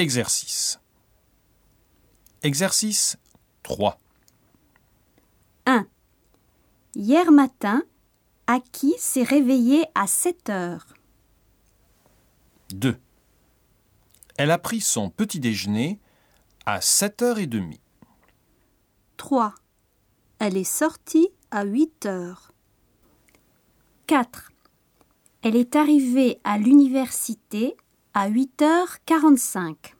Exercice. Exercice 3. 1. Hier matin, Aki s'est réveillé à 7 heures? 2. Elle a pris son petit déjeuner à 7h30. 3. Elle est sortie à 8 heures. 4. Elle est arrivée à l'université à 8h45.